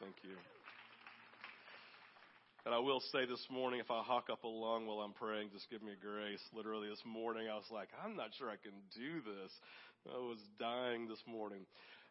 Thank you. And I will say this morning, if I hawk up a lung while I'm praying, just give me grace. Literally this morning, I was like, I'm not sure I can do this. I was dying this morning.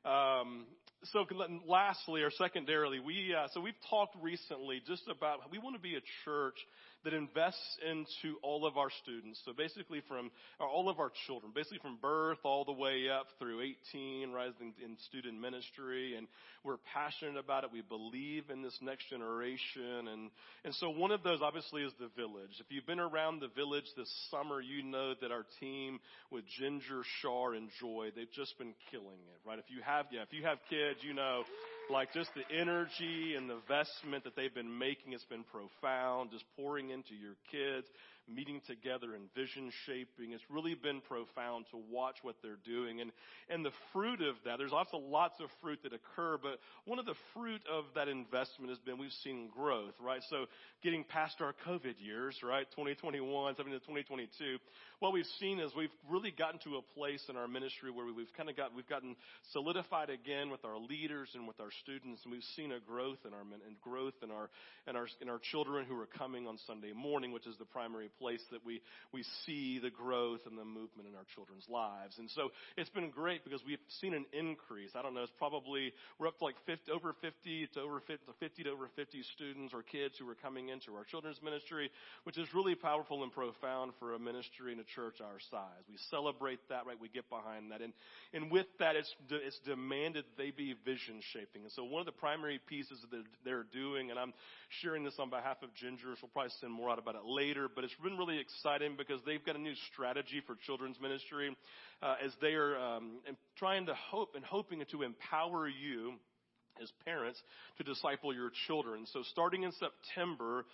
Um, so lastly or secondarily, we, uh, so we've talked recently just about, we want to be a church that invests into all of our students. So basically from all of our children, basically from birth all the way up through 18, rising in student ministry. And we're passionate about it. We believe in this next generation. And, and so one of those obviously is the village. If you've been around the village this summer, you know that our team with Ginger, Shar, and Joy, they've just been killing it, right? If you have, yeah, if you have kids, you know, like just the energy and the investment that they've been making has been profound, just pouring into your kids meeting together and vision shaping. It's really been profound to watch what they're doing. And, and the fruit of that, there's also lots of fruit that occur, but one of the fruit of that investment has been we've seen growth, right? So getting past our COVID years, right? 2021, 17 to 2022, what we've seen is we've really gotten to a place in our ministry where we've kind of got, we've gotten solidified again with our leaders and with our students, and we've seen a growth in our, and growth in our, in our, in our children who are coming on Sunday morning, which is the primary place that we, we see the growth and the movement in our children's lives. And so it's been great because we've seen an increase. I don't know, it's probably, we're up to like 50, over 50 to over 50, 50 to over 50 students or kids who are coming into our children's ministry, which is really powerful and profound for a ministry and a church our size. We celebrate that, right? We get behind that. And, and with that, it's, de- it's demanded they be vision shaping. And so one of the primary pieces that they're doing, and I'm sharing this on behalf of Ginger, she'll probably send more out about it later, but it's been really exciting because they've got a new strategy for children's ministry uh, as they are um, trying to hope and hoping to empower you as parents to disciple your children. So starting in September,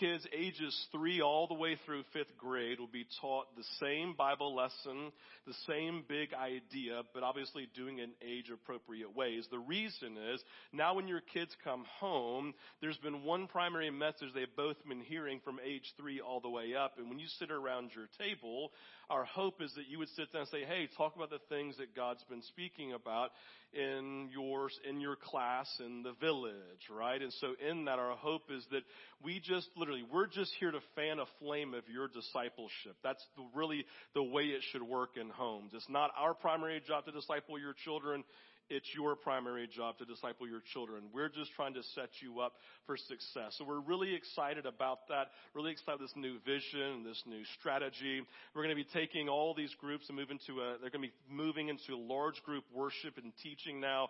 kids ages three all the way through fifth grade will be taught the same Bible lesson, the same big idea, but obviously doing it in age appropriate ways. The reason is now when your kids come home, there's been one primary message they've both been hearing from age three all the way up. And when you sit around your table, our hope is that you would sit down and say, hey, talk about the things that God's been speaking about in yours, in your class in the village, right? And so in that, our hope is that we just literally, we're just here to fan a flame of your discipleship. That's the, really the way it should work in homes. It's not our primary job to disciple your children. It's your primary job to disciple your children. We're just trying to set you up for success. So we're really excited about that. Really excited this new vision, and this new strategy. We're going to be taking all these groups and moving to a, they're going to be moving into large group worship and teaching now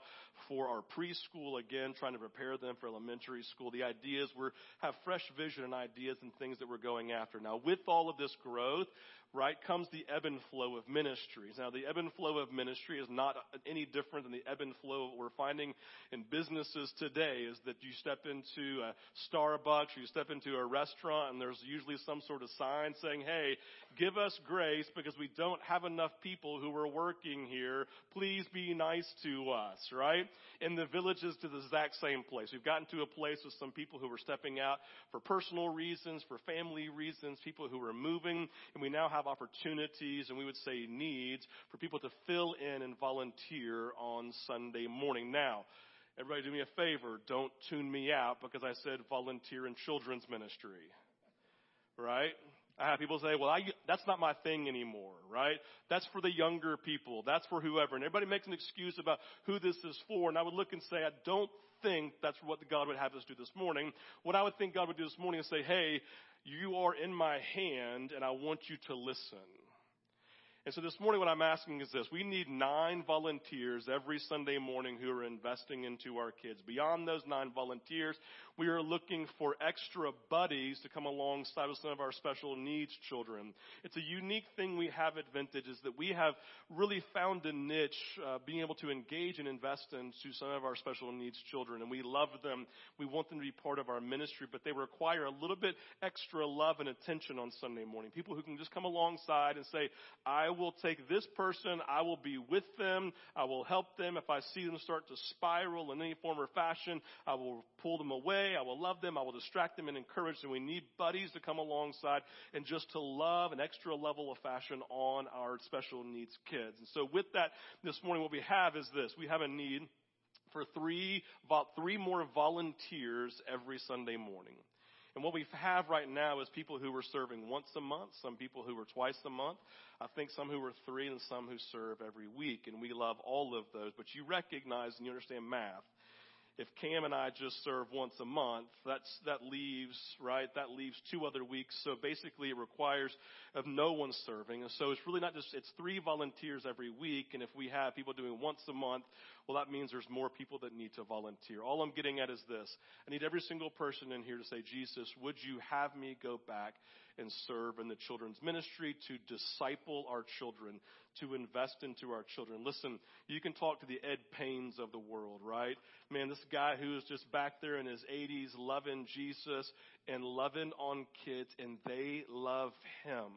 for our preschool again, trying to prepare them for elementary school. The ideas we have fresh vision and ideas and things that we're going after. Now with all of this growth, right, comes the ebb and flow of ministries. Now, the ebb and flow of ministry is not any different than the ebb and flow we're finding in businesses today is that you step into a Starbucks, you step into a restaurant, and there's usually some sort of sign saying, hey, give us grace because we don't have enough people who are working here. Please be nice to us, right? In the villages to the exact same place. We've gotten to a place with some people who were stepping out for personal reasons, for family reasons, people who are moving, and we now have opportunities and we would say needs for people to fill in and volunteer on Sunday morning. Now, everybody do me a favor, don't tune me out because I said volunteer in children's ministry. Right? I have people say, well, I, that's not my thing anymore, right? That's for the younger people. That's for whoever. And everybody makes an excuse about who this is for. And I would look and say, I don't think that's what God would have us do this morning. What I would think God would do this morning is say, hey, you are in my hand and I want you to listen. And so this morning what I'm asking is this. We need nine volunteers every Sunday morning who are investing into our kids. Beyond those nine volunteers, we are looking for extra buddies to come alongside of some of our special needs children. It's a unique thing we have at Vintage is that we have really found a niche, uh, being able to engage and invest into some of our special needs children. And we love them. We want them to be part of our ministry, but they require a little bit extra love and attention on Sunday morning. People who can just come alongside and say, I will take this person. I will be with them. I will help them. If I see them start to spiral in any form or fashion, I will pull them away. I will love them. I will distract them and encourage them. We need buddies to come alongside and just to love an extra level of fashion on our special needs kids. And so with that, this morning, what we have is this. We have a need for three, three more volunteers every Sunday morning. And what we have right now is people who are serving once a month, some people who are twice a month, I think some who are three, and some who serve every week. And we love all of those. But you recognize and you understand math if Cam and I just serve once a month, that's, that leaves, right, that leaves two other weeks. So basically it requires of no one serving. And so it's really not just, it's three volunteers every week. And if we have people doing once a month, well, that means there's more people that need to volunteer. All I'm getting at is this. I need every single person in here to say, Jesus, would you have me go back and serve in the children's ministry, to disciple our children, to invest into our children. Listen, you can talk to the Ed Paynes of the world, right? Man, this guy who is just back there in his 80s loving Jesus and loving on kids, and they love him.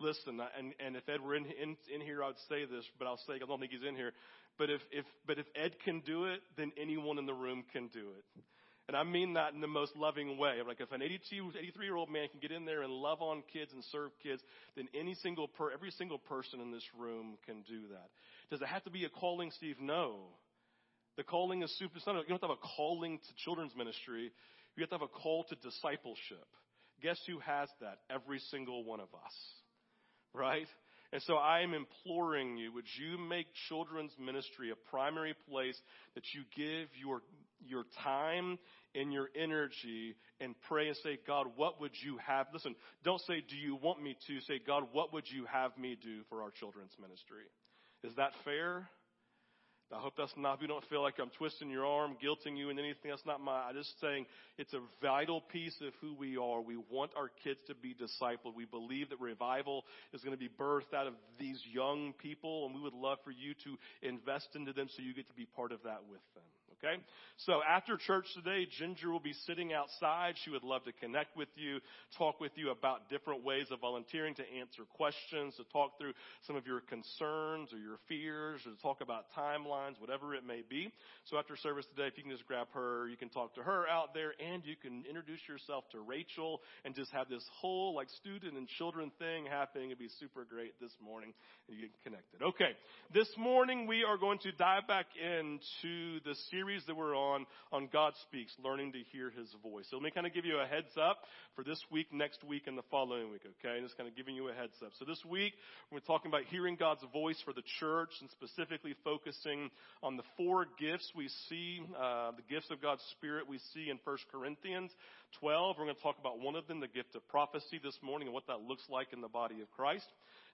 Listen, and, and if Ed were in, in, in here, I would say this, but I'll say, I don't think he's in here. But if, if, but if Ed can do it, then anyone in the room can do it. And I mean that in the most loving way. Like if an 82, 83 year old man can get in there and love on kids and serve kids, then any single per, every single person in this room can do that. Does it have to be a calling, Steve? No. The calling is super, you don't have to have a calling to children's ministry. You have to have a call to discipleship. Guess who has that? Every single one of us. Right? And so I am imploring you, would you make children's ministry a primary place that you give your your time and your energy and pray and say, God, what would you have? Listen, don't say, do you want me to? Say, God, what would you have me do for our children's ministry? Is that fair? I hope that's not, you don't feel like I'm twisting your arm, guilting you in anything. That's not my, I'm just saying it's a vital piece of who we are. We want our kids to be discipled. We believe that revival is going to be birthed out of these young people, and we would love for you to invest into them so you get to be part of that with them. Okay? So after church today, Ginger will be sitting outside. She would love to connect with you, talk with you about different ways of volunteering, to answer questions, to talk through some of your concerns or your fears, or to talk about timelines, whatever it may be. So after service today, if you can just grab her, you can talk to her out there, and you can introduce yourself to Rachel and just have this whole like student and children thing happening. It'd be super great this morning, and you get connected. Okay, this morning we are going to dive back into the series series that we're on, on God Speaks, learning to hear His voice. So let me kind of give you a heads up for this week, next week, and the following week, okay? Just kind of giving you a heads up. So this week, we're talking about hearing God's voice for the church and specifically focusing on the four gifts we see, uh, the gifts of God's Spirit we see in 1 Corinthians 12. We're going to talk about one of them, the gift of prophecy this morning and what that looks like in the body of Christ.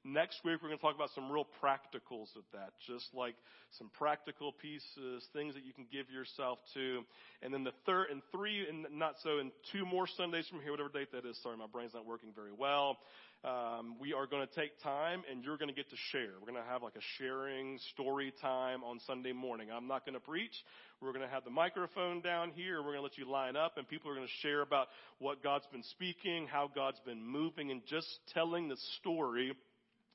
Next week, we're going to talk about some real practicals of that, just like some practical pieces, things that you can give yourself to. And then the third, and three, and not so, and two more Sundays from here, whatever date that is. Sorry, my brain's not working very well. Um, we are going to take time and you're going to get to share. We're going to have like a sharing story time on Sunday morning. I'm not going to preach. We're going to have the microphone down here. We're going to let you line up and people are going to share about what God's been speaking, how God's been moving and just telling the story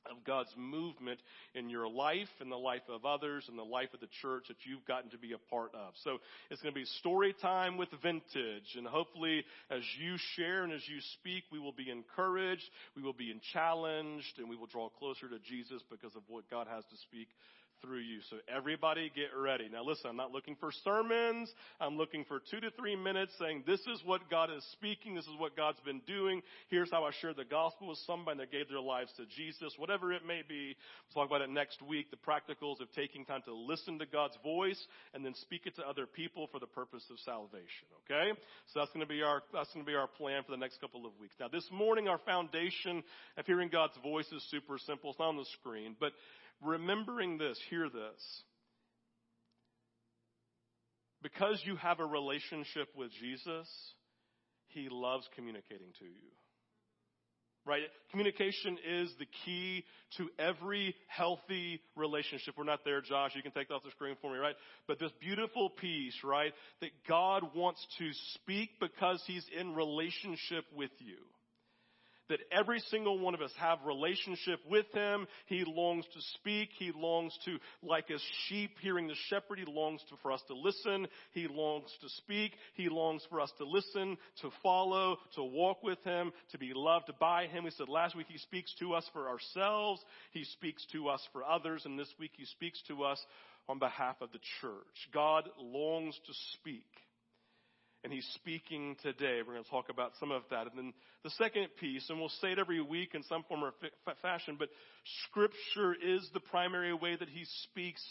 of God's movement in your life and the life of others and the life of the church that you've gotten to be a part of. So it's going to be story time with vintage and hopefully as you share and as you speak, we will be encouraged, we will be challenged, and we will draw closer to Jesus because of what God has to speak through you. So everybody get ready. Now listen, I'm not looking for sermons. I'm looking for two to three minutes saying this is what God is speaking. This is what God's been doing. Here's how I shared the gospel with somebody that gave their lives to Jesus. Whatever it may be. We'll talk about it next week. The practicals of taking time to listen to God's voice and then speak it to other people for the purpose of salvation. Okay? So that's going to be our, that's going to be our plan for the next couple of weeks. Now this morning our foundation of hearing God's voice is super simple. It's not on the screen, but remembering this, hear this. Because you have a relationship with Jesus, He loves communicating to you. Right? Communication is the key to every healthy relationship. We're not there, Josh. You can take that off the screen for me, right? But this beautiful piece, right? That God wants to speak because He's in relationship with you that every single one of us have relationship with him. He longs to speak. He longs to, like a sheep hearing the shepherd, he longs to, for us to listen. He longs to speak. He longs for us to listen, to follow, to walk with him, to be loved by him. We said last week he speaks to us for ourselves. He speaks to us for others. And this week he speaks to us on behalf of the church. God longs to speak. And he's speaking today. We're going to talk about some of that. And then the second piece, and we'll say it every week in some form or fashion, but scripture is the primary way that he speaks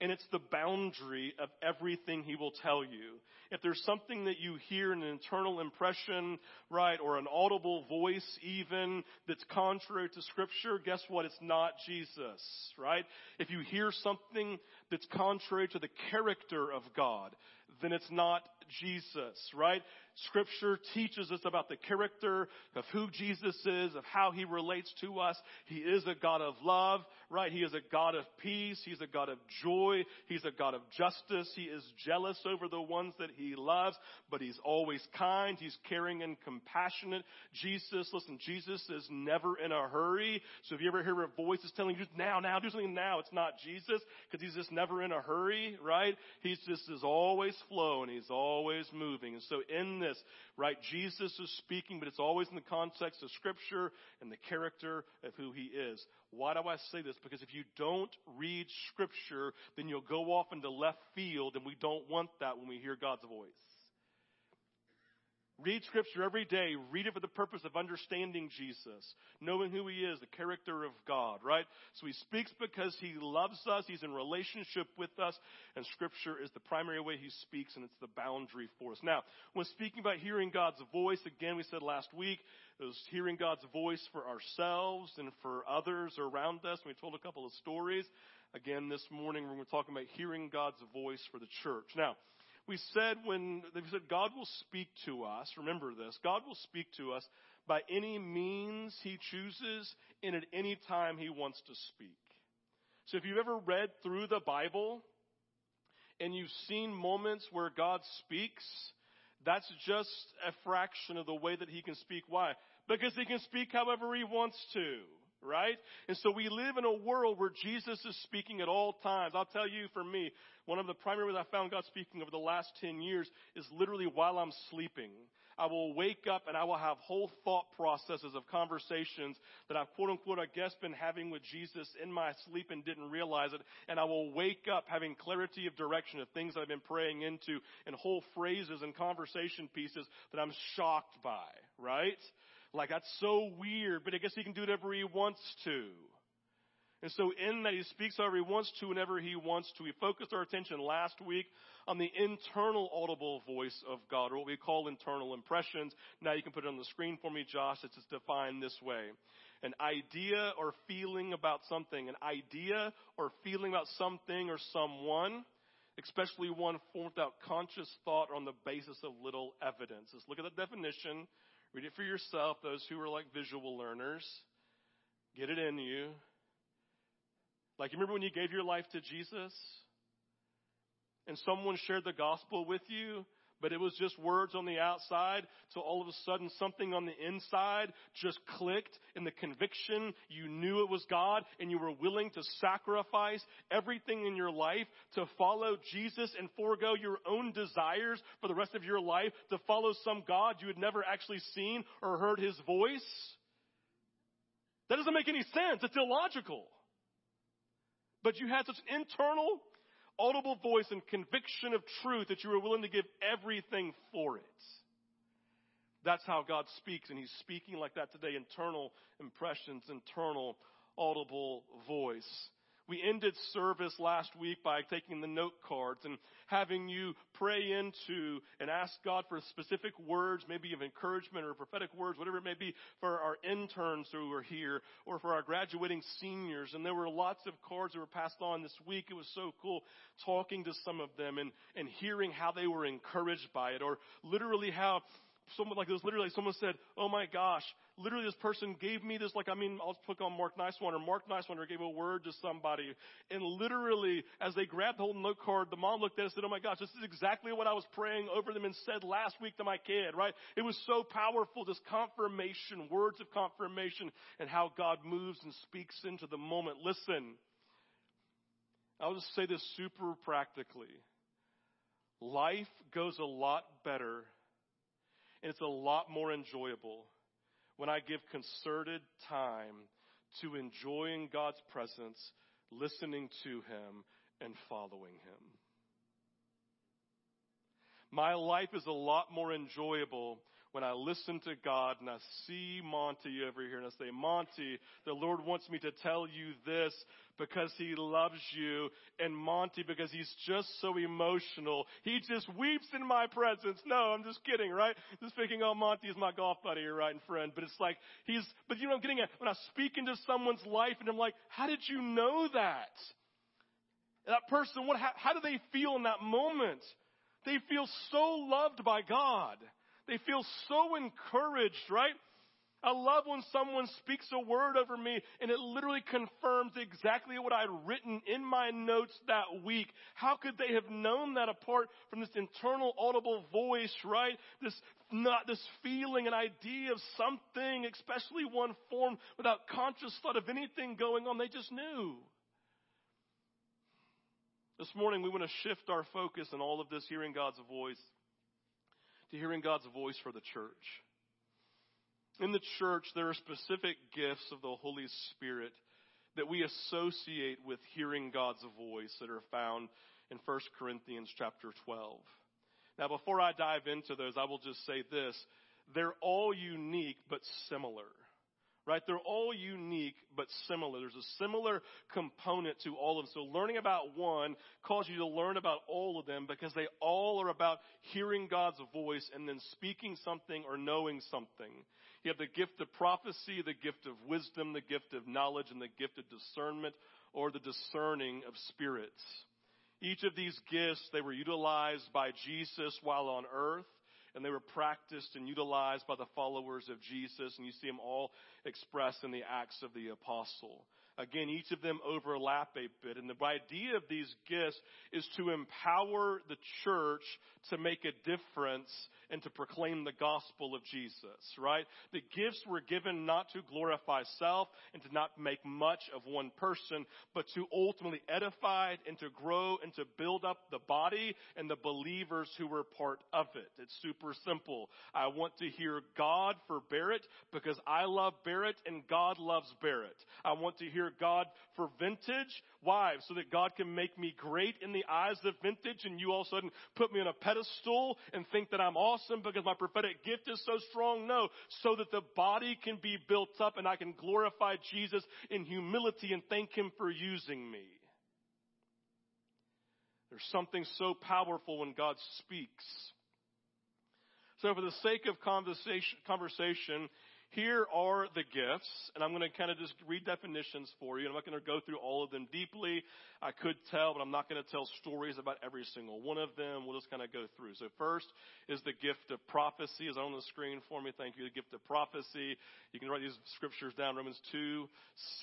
and it's the boundary of everything he will tell you. If there's something that you hear, an internal impression, right, or an audible voice even that's contrary to scripture, guess what? It's not Jesus, right? If you hear something that's contrary to the character of God, then it's not Jesus, right? Scripture teaches us about the character of who Jesus is, of how He relates to us. He is a God of love, right? He is a God of peace. He's a God of joy. He's a God of justice. He is jealous over the ones that He loves, but He's always kind. He's caring and compassionate. Jesus, listen, Jesus is never in a hurry. So if you ever hear a voice that's telling you, now, now, do something now, it's not Jesus, because He's just never in a hurry, right? He's just is always flowing. He's always moving. And so in this, right? Jesus is speaking, but it's always in the context of Scripture and the character of who He is. Why do I say this? Because if you don't read Scripture, then you'll go off into left field, and we don't want that when we hear God's voice. Read scripture every day. Read it for the purpose of understanding Jesus, knowing who he is, the character of God, right? So he speaks because he loves us. He's in relationship with us. And scripture is the primary way he speaks and it's the boundary for us. Now, when speaking about hearing God's voice, again, we said last week, it was hearing God's voice for ourselves and for others around us. We told a couple of stories. Again, this morning, we're talking about hearing God's voice for the church. Now, we said when they said God will speak to us, remember this, God will speak to us by any means he chooses and at any time he wants to speak. So if you've ever read through the Bible and you've seen moments where God speaks, that's just a fraction of the way that he can speak. Why? Because he can speak however he wants to right? And so we live in a world where Jesus is speaking at all times. I'll tell you for me, one of the primary ways I found God speaking over the last 10 years is literally while I'm sleeping. I will wake up and I will have whole thought processes of conversations that I've quote unquote, I guess, been having with Jesus in my sleep and didn't realize it. And I will wake up having clarity of direction of things I've been praying into and whole phrases and conversation pieces that I'm shocked by, right? Like, that's so weird, but I guess he can do whatever he wants to. And so in that he speaks however he wants to whenever he wants to. We focused our attention last week on the internal audible voice of God, or what we call internal impressions. Now you can put it on the screen for me, Josh. It's defined this way. An idea or feeling about something. An idea or feeling about something or someone, especially one formed without conscious thought on the basis of little evidence. Let's look at the definition. Read it for yourself, those who are like visual learners. Get it in you. Like, you remember when you gave your life to Jesus? And someone shared the gospel with you, but it was just words on the outside. So all of a sudden, something on the inside just clicked, and the conviction you knew it was God, and you were willing to sacrifice everything in your life to follow Jesus and forego your own desires for the rest of your life to follow some God you had never actually seen or heard his voice. That doesn't make any sense. It's illogical. But you had such internal audible voice and conviction of truth that you are willing to give everything for it. That's how God speaks, and He's speaking like that today. Internal impressions, internal audible voice. We ended service last week by taking the note cards and having you pray into and ask God for specific words, maybe of encouragement or prophetic words, whatever it may be, for our interns who are here or for our graduating seniors. And there were lots of cards that were passed on this week. It was so cool talking to some of them and, and hearing how they were encouraged by it or literally how someone like this literally someone said, Oh my gosh, literally this person gave me this, like, I mean, I'll click on Mark Nicewander. Mark Nicewander gave a word to somebody. And literally, as they grabbed the whole note card, the mom looked at it and said, Oh my gosh, this is exactly what I was praying over them and said last week to my kid, right? It was so powerful, this confirmation, words of confirmation, and how God moves and speaks into the moment. Listen, I'll just say this super practically. Life goes a lot better and it's a lot more enjoyable when I give concerted time to enjoying God's presence, listening to Him, and following Him. My life is a lot more enjoyable when I listen to God and I see Monty over here and I say, Monty, the Lord wants me to tell you this because He loves you. And Monty, because He's just so emotional, He just weeps in my presence. No, I'm just kidding, right? Just thinking, oh, Monty is my golf buddy, right, and friend. But it's like, He's, but you know, I'm getting at, when I speak into someone's life and I'm like, how did you know that? That person, what, how, how do they feel in that moment? They feel so loved by God. They feel so encouraged, right? I love when someone speaks a word over me and it literally confirms exactly what I'd written in my notes that week. How could they have known that apart from this internal audible voice, right? This not this feeling an idea of something, especially one formed without conscious thought of anything going on. They just knew. This morning we want to shift our focus in all of this hearing God's voice to hearing God's voice for the church. In the church, there are specific gifts of the Holy Spirit that we associate with hearing God's voice that are found in 1 Corinthians chapter 12. Now, before I dive into those, I will just say this. They're all unique, but similar right? They're all unique but similar. There's a similar component to all of them. So learning about one calls you to learn about all of them because they all are about hearing God's voice and then speaking something or knowing something. You have the gift of prophecy, the gift of wisdom, the gift of knowledge, and the gift of discernment or the discerning of spirits. Each of these gifts, they were utilized by Jesus while on earth and they were practiced and utilized by the followers of Jesus, and you see them all expressed in the Acts of the Apostle. Again, each of them overlap a bit. And the idea of these gifts is to empower the church to make a difference and to proclaim the gospel of Jesus, right? The gifts were given not to glorify self and to not make much of one person, but to ultimately edify and to grow and to build up the body and the believers who were part of it. It's super simple. I want to hear God for Barrett because I love Barrett and God loves Barrett. I want to hear God for vintage. Why? So that God can make me great in the eyes of vintage and you all of a sudden put me on a pedestal and think that I'm awesome because my prophetic gift is so strong? No. So that the body can be built up and I can glorify Jesus in humility and thank Him for using me. There's something so powerful when God speaks. So for the sake of conversation, conversation here are the gifts, and I'm going to kind of just read definitions for you. I'm not going to go through all of them deeply. I could tell, but I'm not going to tell stories about every single one of them. We'll just kind of go through. So first is the gift of prophecy is on the screen for me. Thank you. The gift of prophecy. You can write these scriptures down. Romans 2,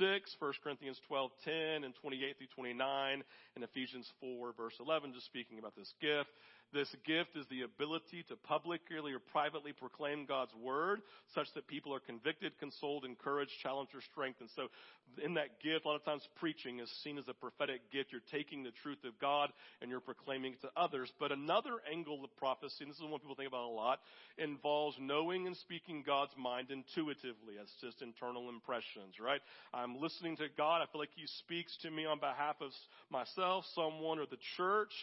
6, 1 Corinthians 12, 10, and 28 through 29, and Ephesians 4, verse 11, just speaking about this gift. This gift is the ability to publicly or privately proclaim God's word such that people are convicted, consoled, encouraged, challenged, or strengthened. So in that gift, a lot of times preaching is seen as a prophetic gift. You're taking the truth of God and you're proclaiming it to others. But another angle of prophecy, and this is one people think about a lot, involves knowing and speaking God's mind intuitively. That's just internal impressions, right? I'm listening to God. I feel like He speaks to me on behalf of myself, someone, or the church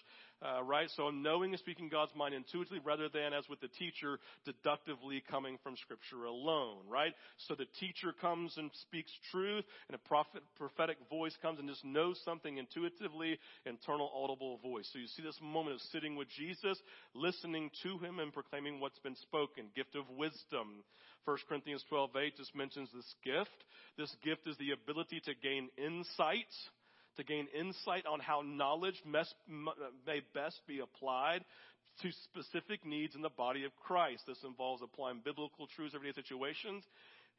uh, right? So I'm knowing and speaking God's mind intuitively rather than as with the teacher deductively coming from scripture alone, right? So the teacher comes and speaks truth and a prophet, prophetic voice comes and just knows something intuitively, internal audible voice. So you see this moment of sitting with Jesus, listening to him and proclaiming what's been spoken. Gift of wisdom. 1 Corinthians 12, 8 just mentions this gift. This gift is the ability to gain insight to gain insight on how knowledge may best be applied to specific needs in the body of Christ. This involves applying biblical truths to everyday situations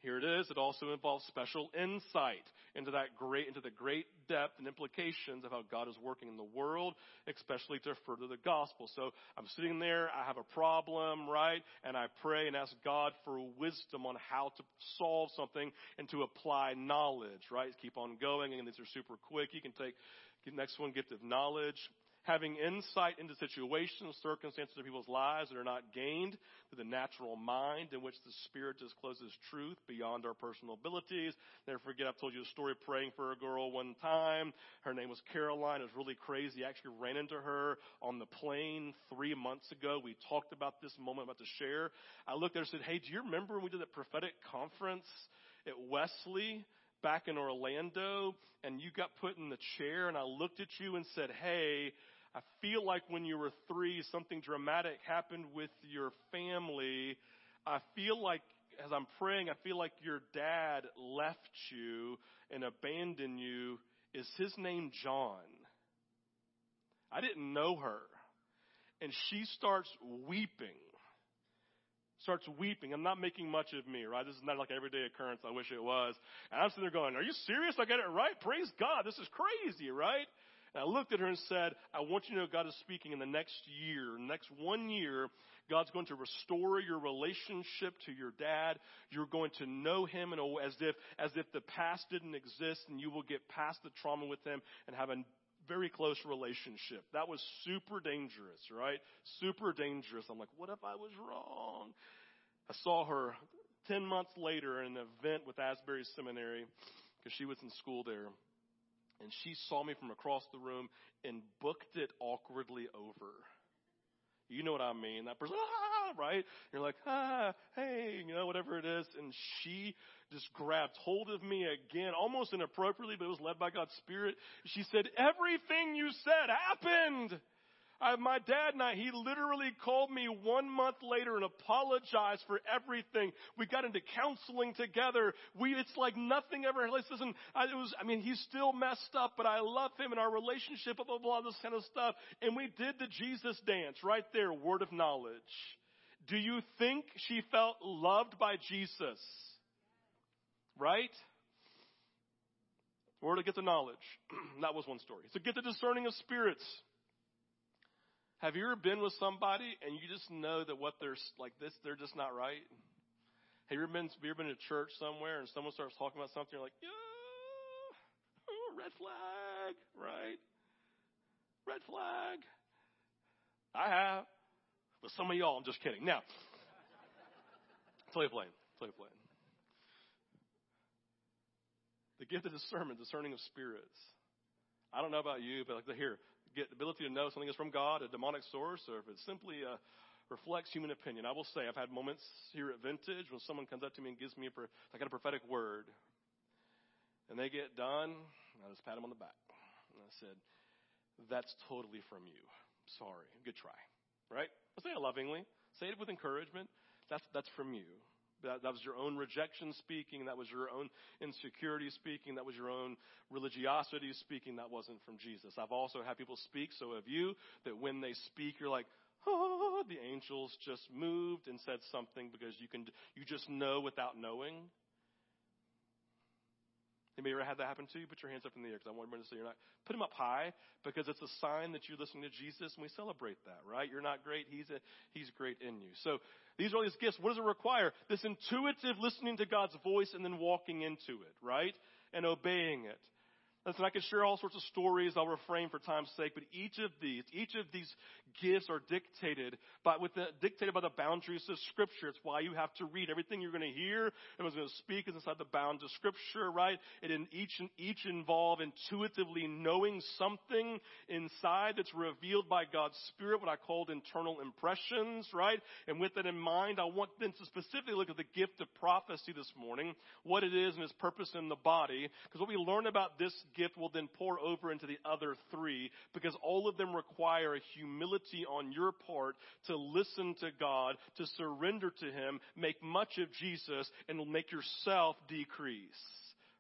here it is. It also involves special insight into that great, into the great depth and implications of how God is working in the world, especially to further the gospel. So I'm sitting there, I have a problem, right? And I pray and ask God for wisdom on how to solve something and to apply knowledge, right? Keep on going. And these are super quick. You can take next one, gift of knowledge having insight into situations, circumstances of people's lives that are not gained through the natural mind in which the Spirit discloses truth beyond our personal abilities. Never forget, I've told you a story praying for a girl one time. Her name was Caroline. It was really crazy. I actually ran into her on the plane three months ago. We talked about this moment I'm about to share. I looked at her and said, Hey, do you remember when we did that prophetic conference at Wesley? back in Orlando and you got put in the chair and I looked at you and said, Hey, I feel like when you were three, something dramatic happened with your family. I feel like as I'm praying, I feel like your dad left you and abandoned you. Is his name John? I didn't know her. And she starts weeping. Starts weeping. I'm not making much of me, right? This is not like everyday occurrence. I wish it was. And I'm sitting there going, Are you serious? I got it right? Praise God. This is crazy, right? And I looked at her and said, I want you to know God is speaking in the next year, next one year, God's going to restore your relationship to your dad. You're going to know him in a, as if, as if the past didn't exist and you will get past the trauma with him and have a very close relationship. That was super dangerous, right? Super dangerous. I'm like, what if I was wrong? I saw her 10 months later in an event with Asbury Seminary because she was in school there and she saw me from across the room and booked it awkwardly over. You know what I mean? That person, ah, right? You're like, ah, hey, you know, whatever it is. And she just grabbed hold of me again, almost inappropriately, but it was led by God's Spirit. She said, everything you said happened. I, my dad and I, he literally called me one month later and apologized for everything. We got into counseling together. We, it's like nothing ever, listen, I, it was, I mean, he's still messed up, but I love him and our relationship, blah, blah, blah, this kind of stuff. And we did the Jesus dance right there, word of knowledge. Do you think she felt loved by Jesus? Right? Or to get the knowledge. that was one story. So get the discerning of spirits. Have you ever been with somebody and you just know that what they're like this, they're just not right? Have you ever been, have you ever been to church somewhere and someone starts talking about something, you're like, yeah, oh, red flag, right? Red flag. I have. But some of y'all, I'm just kidding. Now, play playing, play playing. The gift of discernment, discerning of spirits. I don't know about you, but like hear get the ability to know something is from God, a demonic source, or if it simply uh, reflects human opinion. I will say I've had moments here at Vintage when someone comes up to me and gives me a, I got a prophetic word, and they get done, I just pat them on the back, and I said, "That's totally from you. Sorry, good try." Right? I say it lovingly, say it with encouragement. That's that's from you. That, that was your own rejection speaking. That was your own insecurity speaking. That was your own religiosity speaking. That wasn't from Jesus. I've also had people speak, so have you, that when they speak, you're like, oh, the angels just moved and said something because you can, you just know without knowing. Anybody ever had that happen to you? Put your hands up in the air because I want everybody to see you're not. Put them up high because it's a sign that you're listening to Jesus and we celebrate that, right? You're not great. He's a, He's great in you. So these are all these gifts. What does it require? This intuitive listening to God's voice and then walking into it, right? And obeying it. Listen, I could share all sorts of stories. I'll refrain for time's sake, but each of these, each of these gifts are dictated by, with the, dictated by the boundaries of Scripture. It's why you have to read everything you're going to hear. Everyone's going to speak is inside the bounds of Scripture, right? It in each and each involve intuitively knowing something inside that's revealed by God's Spirit, what I called internal impressions, right? And with that in mind, I want them to specifically look at the gift of prophecy this morning, what it is and its purpose in the body, because what we learn about this gift will then pour over into the other three because all of them require a humility on your part to listen to God, to surrender to Him, make much of Jesus, and will make yourself decrease.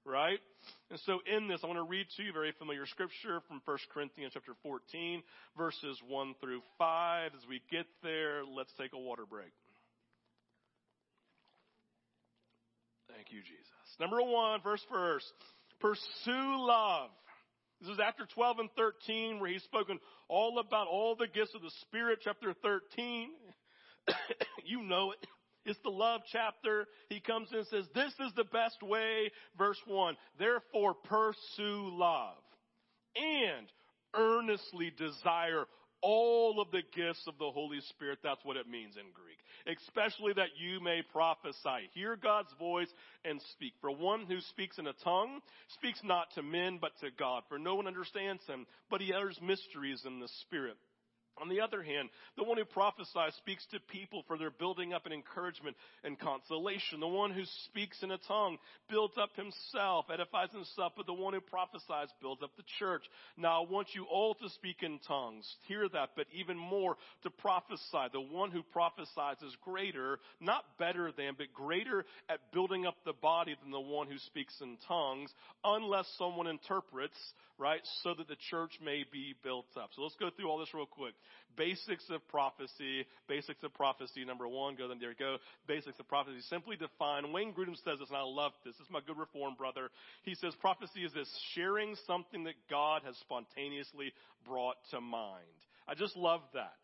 Right? And so in this, I want to read to you very familiar scripture from 1 Corinthians chapter 14, verses 1 through 5. As we get there, let's take a water break. Thank you, Jesus. Number one, verse. Pursue love. This is after 12 and 13 where he's spoken all about all the gifts of the Spirit, chapter 13. you know it. It's the love chapter. He comes in and says, this is the best way. Verse 1. Therefore pursue love and earnestly desire all of the gifts of the Holy Spirit. That's what it means in Greek. Especially that you may prophesy. Hear God's voice and speak. For one who speaks in a tongue speaks not to men but to God. For no one understands him, but he utters mysteries in the Spirit. On the other hand, the one who prophesies speaks to people for their building up and encouragement and consolation. The one who speaks in a tongue builds up himself, edifies himself, but the one who prophesies builds up the church. Now I want you all to speak in tongues. Hear that, but even more to prophesy. The one who prophesies is greater, not better than, but greater at building up the body than the one who speaks in tongues, unless someone interprets, right, so that the church may be built up. So let's go through all this real quick. Basics of prophecy. Basics of prophecy. Number one, go then there you go. Basics of prophecy. Simply define. Wayne Grudem says this, and I love this. This is my good reform brother. He says prophecy is this sharing something that God has spontaneously brought to mind. I just love that.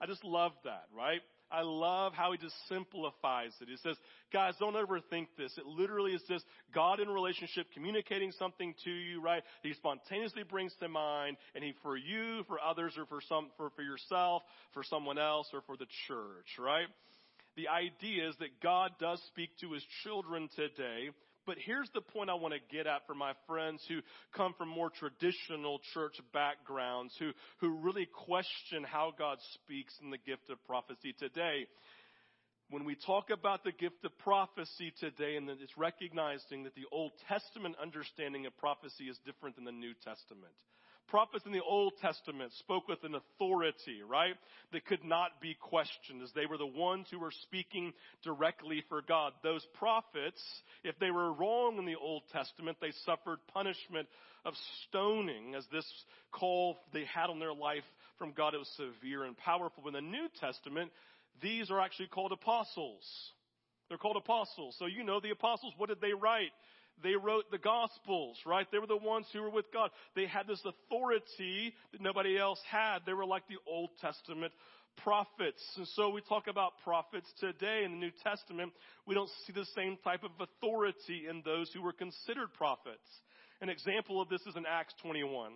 I just love that, right? I love how he just simplifies it. He says, guys, don't overthink this. It literally is just God in relationship communicating something to you, right? He spontaneously brings to mind, and he for you, for others, or for some, for, for yourself, for someone else, or for the church, right? The idea is that God does speak to his children today, but here's the point I want to get at for my friends who come from more traditional church backgrounds, who, who really question how God speaks in the gift of prophecy today. When we talk about the gift of prophecy today, and it's recognizing that the Old Testament understanding of prophecy is different than the New Testament prophets in the Old Testament spoke with an authority, right? That could not be questioned as they were the ones who were speaking directly for God. Those prophets, if they were wrong in the Old Testament, they suffered punishment of stoning as this call they had on their life from God. It was severe and powerful. In the New Testament, these are actually called apostles. They're called apostles. So you know the apostles, what did they write? They wrote the Gospels, right? They were the ones who were with God. They had this authority that nobody else had. They were like the Old Testament prophets. And so we talk about prophets today in the New Testament. We don't see the same type of authority in those who were considered prophets. An example of this is in Acts 21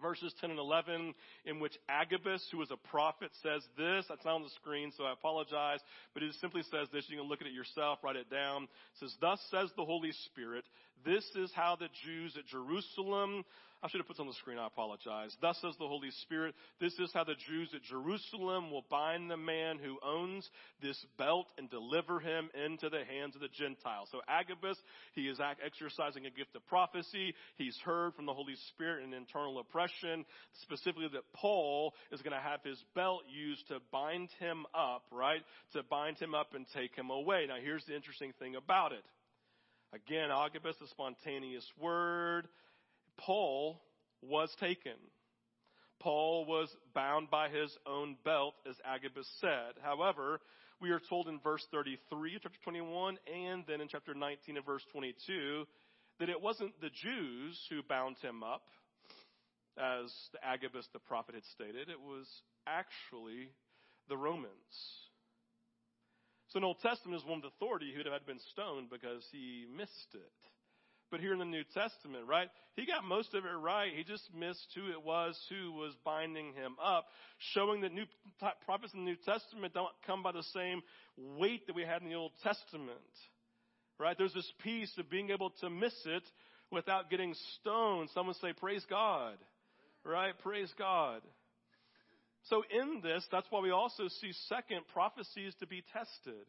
verses 10 and 11 in which Agabus, who was a prophet, says this. That's not on the screen, so I apologize, but it simply says this. You can look at it yourself, write it down. It says, Thus says the Holy Spirit, this is how the Jews at Jerusalem I should have put this on the screen. I apologize. Thus says the Holy Spirit, this is how the Jews at Jerusalem will bind the man who owns this belt and deliver him into the hands of the Gentiles. So Agabus, he is exercising a gift of prophecy. He's heard from the Holy Spirit an internal impression, specifically that Paul is going to have his belt used to bind him up, right? To bind him up and take him away. Now here's the interesting thing about it. Again, Agabus, a spontaneous word. Paul was taken. Paul was bound by his own belt, as Agabus said. However, we are told in verse 33 chapter 21 and then in chapter 19 and verse 22 that it wasn't the Jews who bound him up, as Agabus the prophet had stated. It was actually the Romans. So in Old Testament is one with authority who would have had been stoned because he missed it. But here in the New Testament, right? He got most of it right. He just missed who it was who was binding him up, showing that new prophets in the New Testament don't come by the same weight that we had in the Old Testament. Right? There's this piece of being able to miss it without getting stoned. Someone say, praise God. Right? Praise God. So in this, that's why we also see second, prophecies to be tested.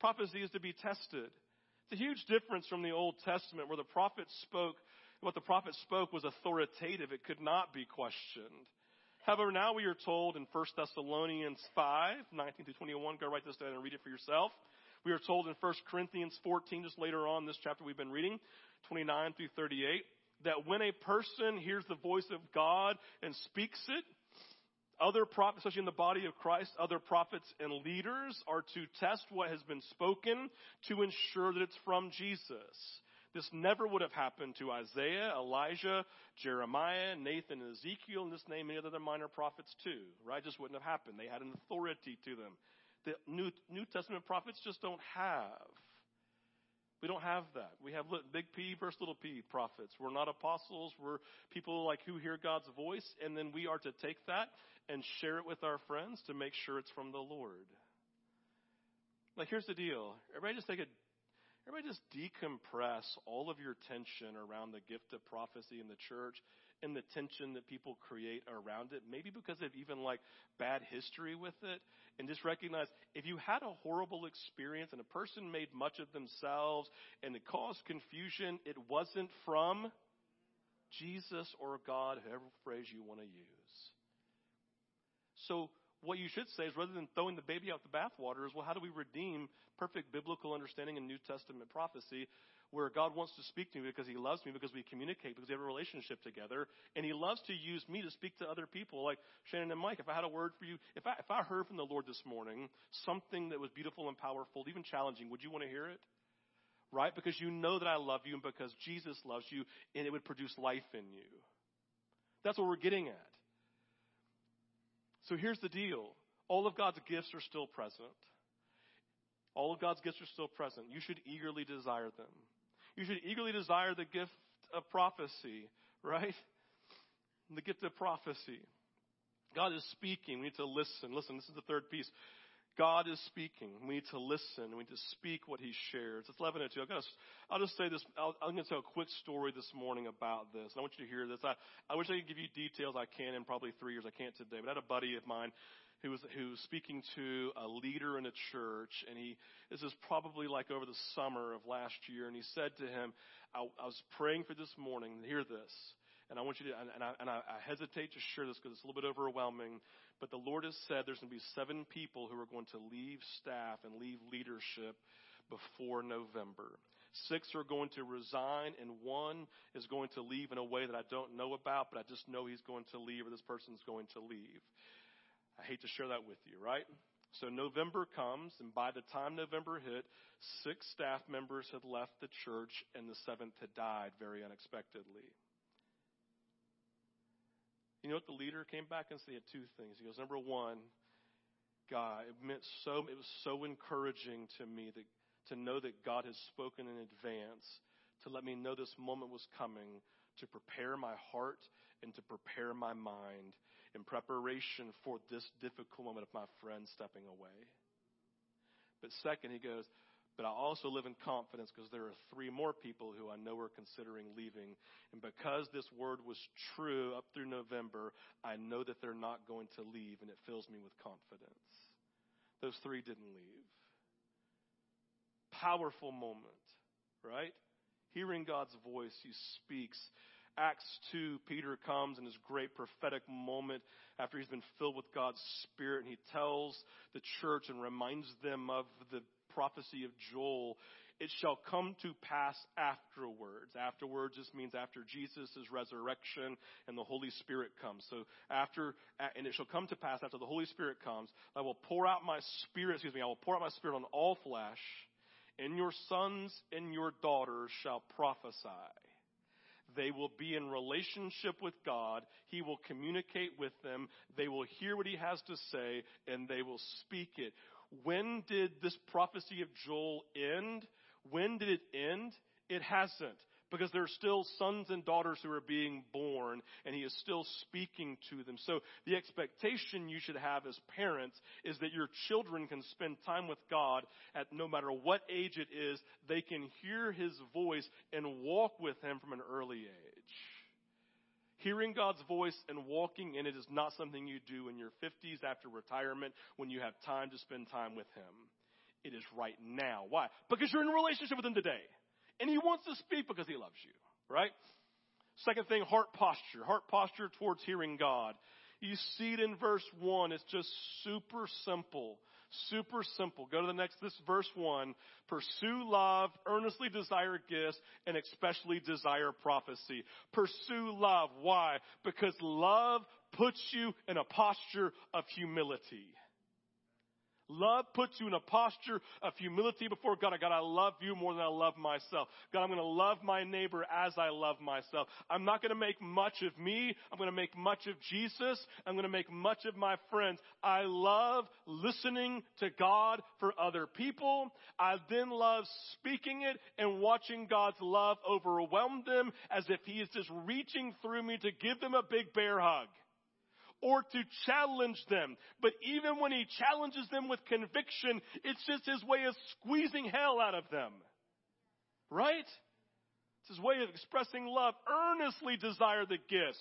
Prophecies to be tested. It's a huge difference from the Old Testament where the prophet spoke, what the prophet spoke was authoritative. It could not be questioned. However, now we are told in 1 Thessalonians 5, 19 through 21, go write this down and read it for yourself. We are told in 1 Corinthians 14, just later on this chapter we've been reading, 29 through 38, that when a person hears the voice of God and speaks it, other prophets, especially in the body of Christ, other prophets and leaders are to test what has been spoken to ensure that it's from Jesus. This never would have happened to Isaiah, Elijah, Jeremiah, Nathan, and Ezekiel, and this name many other minor prophets too, right? Just wouldn't have happened. They had an authority to them. The New, New Testament prophets just don't have. We don't have that. We have big P versus little p prophets. We're not apostles. We're people like who hear God's voice, and then we are to take that and share it with our friends to make sure it's from the Lord. Like here's the deal. Everybody just take a everybody just decompress all of your tension around the gift of prophecy in the church and the tension that people create around it, maybe because of even like bad history with it, and just recognize if you had a horrible experience and a person made much of themselves and it caused confusion, it wasn't from Jesus or God, whoever phrase you want to use. So, what you should say is rather than throwing the baby out the bathwater, is well, how do we redeem perfect biblical understanding and New Testament prophecy? Where God wants to speak to me because He loves me, because we communicate, because we have a relationship together, and He loves to use me to speak to other people. Like Shannon and Mike, if I had a word for you, if I if I heard from the Lord this morning something that was beautiful and powerful, even challenging, would you want to hear it? Right? Because you know that I love you, and because Jesus loves you, and it would produce life in you. That's what we're getting at. So here's the deal. All of God's gifts are still present. All of God's gifts are still present. You should eagerly desire them. You should eagerly desire the gift of prophecy, right? The gift of prophecy. God is speaking. We need to listen. Listen, this is the third piece. God is speaking. We need to listen. We need to speak what He shares. It's 11 and 2. I've got to, I'll just say this. i am going to tell a quick story this morning about this. And I want you to hear this. I, I wish I could give you details. I can in probably three years. I can't today. But I had a buddy of mine who was who was speaking to a leader in a church, and he this is probably like over the summer of last year, and he said to him, "I, I was praying for this morning. Hear this." And I want you to, and I, and I, I hesitate to share this because it's a little bit overwhelming, but the Lord has said there's going to be seven people who are going to leave staff and leave leadership before November. Six are going to resign, and one is going to leave in a way that I don't know about, but I just know he's going to leave or this person's going to leave. I hate to share that with you, right? So November comes, and by the time November hit, six staff members had left the church, and the seventh had died very unexpectedly. You know what the leader came back and said? He two things. He goes, number one, God, it meant so. It was so encouraging to me that to know that God has spoken in advance to let me know this moment was coming to prepare my heart and to prepare my mind in preparation for this difficult moment of my friend stepping away. But second, he goes, but I also live in confidence because there are three more people who I know are considering leaving. And because this word was true up through November, I know that they're not going to leave, and it fills me with confidence. Those three didn't leave. Powerful moment, right? Hearing God's voice, He speaks. Acts 2, Peter comes in this great prophetic moment after he's been filled with God's Spirit, and he tells the church and reminds them of the prophecy of Joel. It shall come to pass afterwards. Afterwards just means after Jesus' resurrection and the Holy Spirit comes. So after, and it shall come to pass after the Holy Spirit comes, I will pour out my Spirit, excuse me, I will pour out my Spirit on all flesh, and your sons and your daughters shall prophesy. They will be in relationship with God. He will communicate with them. They will hear what he has to say and they will speak it. When did this prophecy of Joel end? When did it end? It hasn't because there are still sons and daughters who are being born and he is still speaking to them. So the expectation you should have as parents is that your children can spend time with God at no matter what age it is, they can hear his voice and walk with him from an early age. Hearing God's voice and walking in it is not something you do in your 50s after retirement when you have time to spend time with him. It is right now. Why? Because you're in a relationship with him today. And he wants to speak because he loves you, right? Second thing, heart posture. Heart posture towards hearing God. You see it in verse 1. It's just super simple. Super simple. Go to the next, this verse 1. Pursue love, earnestly desire gifts, and especially desire prophecy. Pursue love. Why? Because love puts you in a posture of humility. Love puts you in a posture of humility before God. God, I love you more than I love myself. God, I'm going to love my neighbor as I love myself. I'm not going to make much of me. I'm going to make much of Jesus. I'm going to make much of my friends. I love listening to God for other people. I then love speaking it and watching God's love overwhelm them as if He is just reaching through me to give them a big bear hug or to challenge them. But even when he challenges them with conviction, it's just his way of squeezing hell out of them. Right? It's his way of expressing love. Earnestly desire the gifts.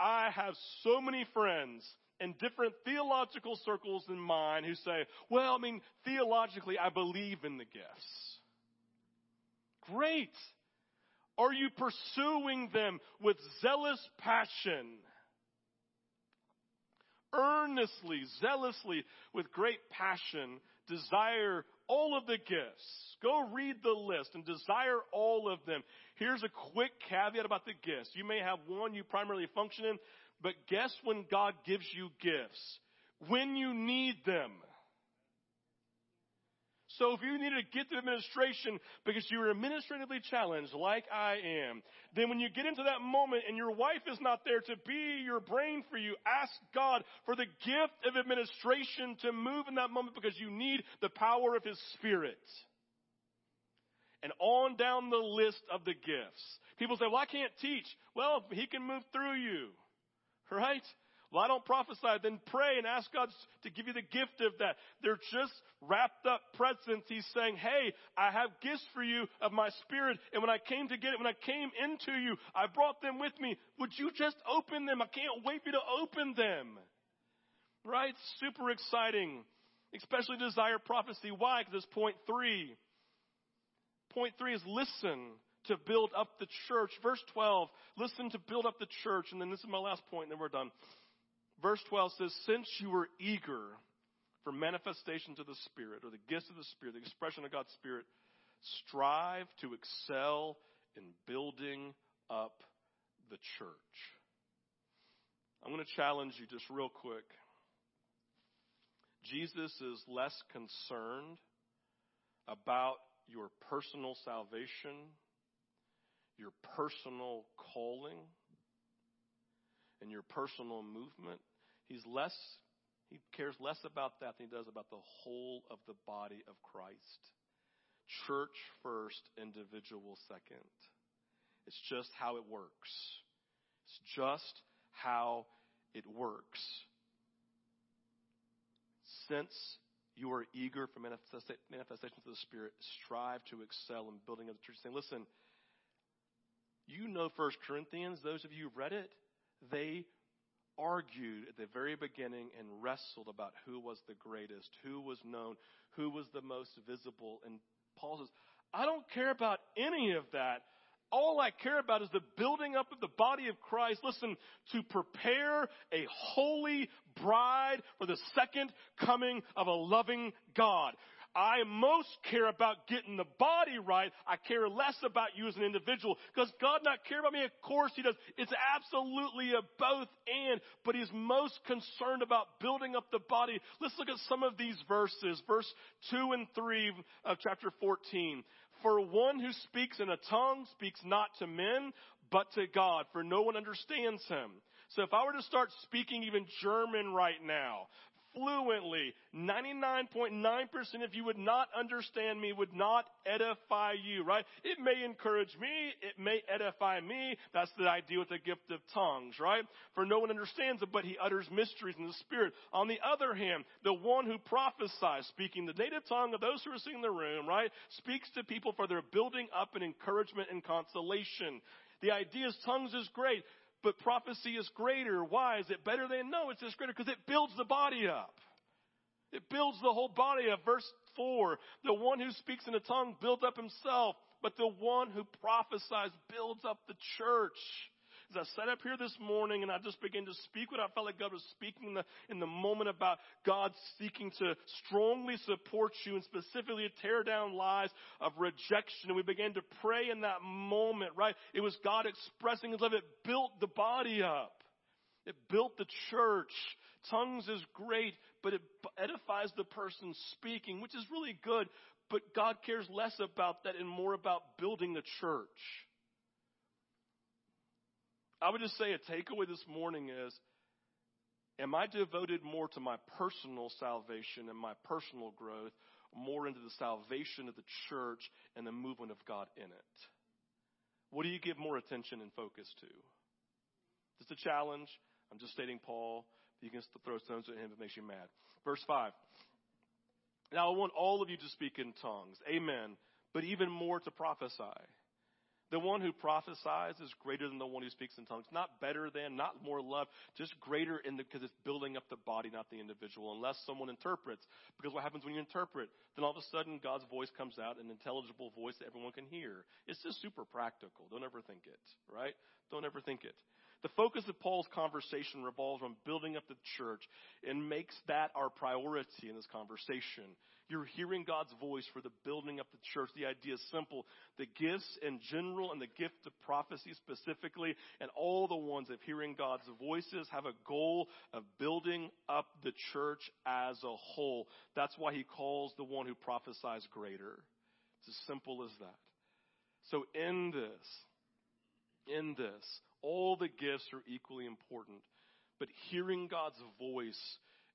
I have so many friends in different theological circles than mine who say, well, I mean, theologically, I believe in the gifts. Great. Are you pursuing them with zealous passion? Earnestly, zealously, with great passion, desire all of the gifts. Go read the list and desire all of them. Here's a quick caveat about the gifts. You may have one you primarily function in, but guess when God gives you gifts? When you need them. So if you need to get to administration because you're administratively challenged like I am, then when you get into that moment and your wife is not there to be your brain for you, ask God for the gift of administration to move in that moment because you need the power of His Spirit. And on down the list of the gifts. People say, well, I can't teach. Well, He can move through you. Right? Well, I don't prophesy. Then pray and ask God to give you the gift of that. They're just wrapped up presents. He's saying, Hey, I have gifts for you of my spirit. And when I came to get it, when I came into you, I brought them with me. Would you just open them? I can't wait for you to open them. Right? Super exciting. Especially desire prophecy. Why? Because it's point three. Point three is listen to build up the church. Verse 12, listen to build up the church. And then this is my last point, and then we're done. Verse 12 says, Since you were eager for manifestations of the Spirit, or the gifts of the Spirit, the expression of God's Spirit, strive to excel in building up the church. I'm going to challenge you just real quick. Jesus is less concerned about your personal salvation, your personal calling, and your personal movement He's less, he cares less about that than he does about the whole of the body of Christ. Church first, individual second. It's just how it works. It's just how it works. Since you are eager for manifestations of the Spirit, strive to excel in building up the church. Saying, listen, you know First Corinthians, those of you who've read it, they argued at the very beginning and wrestled about who was the greatest, who was known, who was the most visible. And Paul says, I don't care about any of that. All I care about is the building up of the body of Christ. Listen, to prepare a holy bride for the second coming of a loving God. I most care about getting the body right. I care less about you as an individual. Because God not care about me? Of course He does. It's absolutely a both and, but He's most concerned about building up the body. Let's look at some of these verses. Verse 2 and 3 of chapter 14. For one who speaks in a tongue speaks not to men, but to God, for no one understands him. So if I were to start speaking even German right now, fluently. 99.9% if you would not understand me would not edify you, right? It may encourage me. It may edify me. That's the idea with the gift of tongues, right? For no one understands it, but he utters mysteries in the spirit. On the other hand, the one who prophesies, speaking the native tongue of those who are sitting in the room, right? Speaks to people for their building up and encouragement and consolation. The idea is tongues is great. But prophecy is greater. Why? Is it better than? No, it's just greater because it builds the body up. It builds the whole body up. Verse 4 The one who speaks in a tongue builds up himself, but the one who prophesies builds up the church. As I sat up here this morning and I just began to speak what I felt like God was speaking in the, in the moment about God seeking to strongly support you and specifically to tear down lies of rejection. And we began to pray in that moment, right? It was God expressing His love. It built the body up. It built the church. Tongues is great, but it edifies the person speaking, which is really good, but God cares less about that and more about building the church. I would just say a takeaway this morning is Am I devoted more to my personal salvation and my personal growth, more into the salvation of the church and the movement of God in it? What do you give more attention and focus to? Just a challenge. I'm just stating Paul. You can throw stones at him if it makes you mad. Verse 5. Now I want all of you to speak in tongues. Amen. But even more to prophesy. The one who prophesies is greater than the one who speaks in tongues. Not better than, not more love, just greater in the, because it's building up the body, not the individual, unless someone interprets. Because what happens when you interpret? Then all of a sudden God's voice comes out, an intelligible voice that everyone can hear. It's just super practical. Don't ever think it, right? Don't ever think it. The focus of Paul's conversation revolves on building up the church and makes that our priority in this conversation. You're hearing God's voice for the building up of the church. The idea is simple. The gifts in general and the gift of prophecy specifically and all the ones of hearing God's voices have a goal of building up the church as a whole. That's why he calls the one who prophesies greater. It's as simple as that. So in this, in this, all the gifts are equally important. But hearing God's voice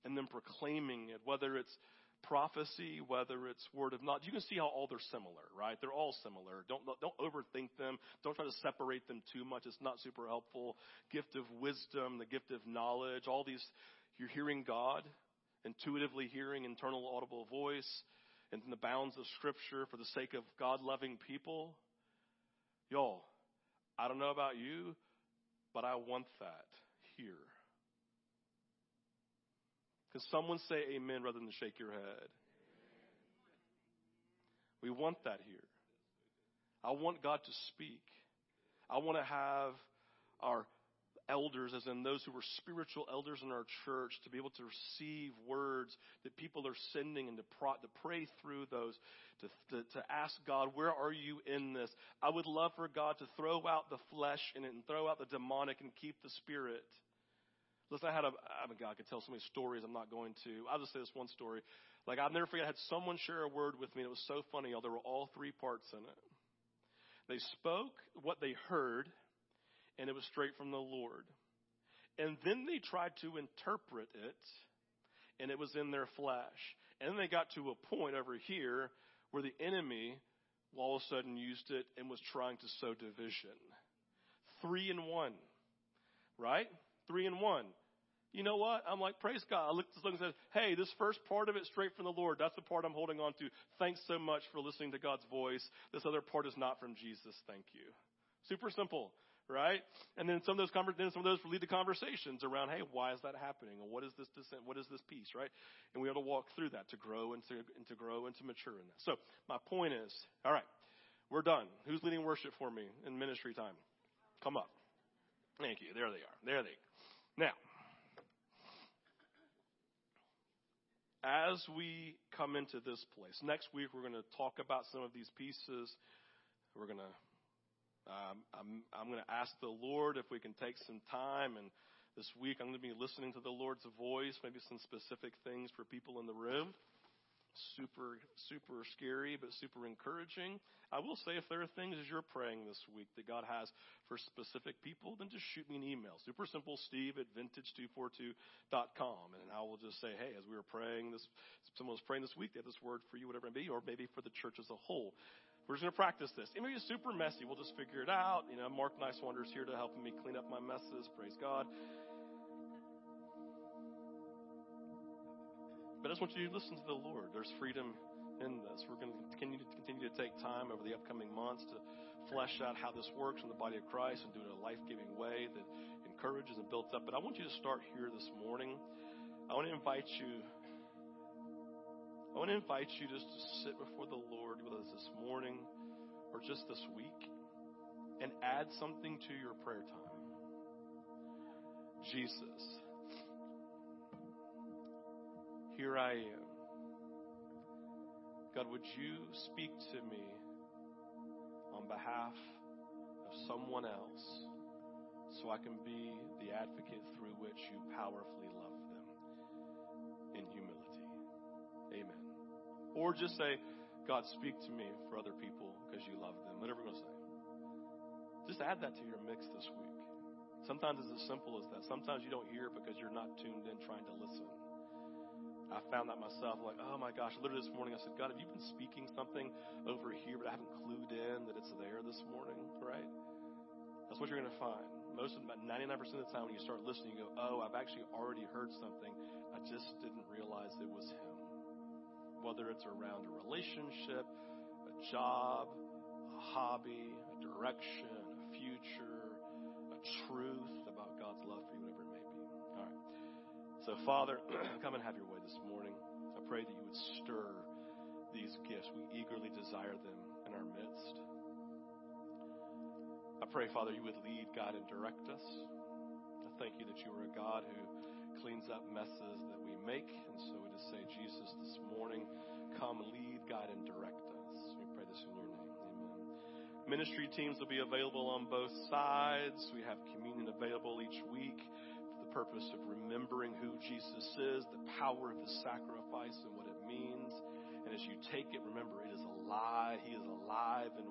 and then proclaiming it, whether it's prophecy, whether it's word of knowledge, you can see how all they're similar, right? They're all similar. Don't, don't overthink them. Don't try to separate them too much. It's not super helpful. Gift of wisdom, the gift of knowledge, all these, you're hearing God, intuitively hearing internal audible voice, and in the bounds of scripture for the sake of God loving people. Y'all, I don't know about you, but I want that here. Can someone say amen rather than shake your head? We want that here. I want God to speak. I want to have our elders, as in those who were spiritual elders in our church, to be able to receive words that people are sending and to, pro- to pray through those, to, to, to ask God, where are you in this? I would love for God to throw out the flesh in it and throw out the demonic and keep the spirit. Listen, I had a, I mean, God, I could tell so many stories. I'm not going to. I'll just say this one story. Like, I'll never forget, I had someone share a word with me, and it was so funny. There were all three parts in it. They spoke what they heard, and it was straight from the Lord. And then they tried to interpret it, and it was in their flesh. And then they got to a point over here where the enemy all of a sudden used it and was trying to sow division. Three in one, right? Three in one. You know what? I'm like, praise God. I looked at this and said, hey, this first part of it straight from the Lord. That's the part I'm holding on to. Thanks so much for listening to God's voice. This other part is not from Jesus. Thank you. Super simple right? And then some of those then some of those lead to conversations around, hey, why is that happening? Or what is this dissent? What is this piece, right? And we ought to walk through that to grow and to, and to grow and to mature in that. So my point is, all right, we're done. Who's leading worship for me in ministry time? Come up. Thank you. There they are. There they are. Now, as we come into this place, next week we're going to talk about some of these pieces. We're going to um, I'm, I'm going to ask the Lord if we can take some time, and this week I'm going to be listening to the Lord's voice, maybe some specific things for people in the room. Super, super scary, but super encouraging. I will say if there are things as you're praying this week that God has for specific people, then just shoot me an email. Super simple, steve at vintage242.com. And I will just say, hey, as we were praying this, someone was praying this week, they have this word for you, whatever it may be, or maybe for the church as a whole. We're just going to practice this. It may be super messy. We'll just figure it out. You know, Mark Nice Wonders here to help me clean up my messes. Praise God. But I just want you to listen to the Lord. There's freedom in this. We're going to continue to continue to take time over the upcoming months to flesh out how this works in the body of Christ and do it in a life-giving way that encourages and builds up. But I want you to start here this morning. I want to invite you I want to invite you just to sit before the Lord with us this morning or just this week and add something to your prayer time. Jesus, here I am. God, would you speak to me on behalf of someone else so I can be the advocate through which you powerfully love them in humility? Amen. Or just say, God, speak to me for other people because you love them. Whatever you're going to say. Just add that to your mix this week. Sometimes it's as simple as that. Sometimes you don't hear because you're not tuned in trying to listen. I found that myself, like, oh my gosh, literally this morning I said, God, have you been speaking something over here, but I haven't clued in that it's there this morning, right? That's what you're going to find. Most of about 99% of the time when you start listening, you go, oh, I've actually already heard something. I just didn't realize it was Him. Whether it's around a relationship, a job, a hobby, a direction, a future, a truth about God's love for you, whatever it may be. All right. So, Father, come and have your this morning. I pray that you would stir these gifts. We eagerly desire them in our midst. I pray, Father, you would lead, God, and direct us. I thank you that you are a God who cleans up messes that we make. And so we just say, Jesus, this morning, come lead, guide, and direct us. We pray this in your name. Amen. Ministry teams will be available on both sides. We have communion available each week the purpose of remembering who Jesus is, the power of his sacrifice, and what it means. And as you take it, remember it is alive. He is alive and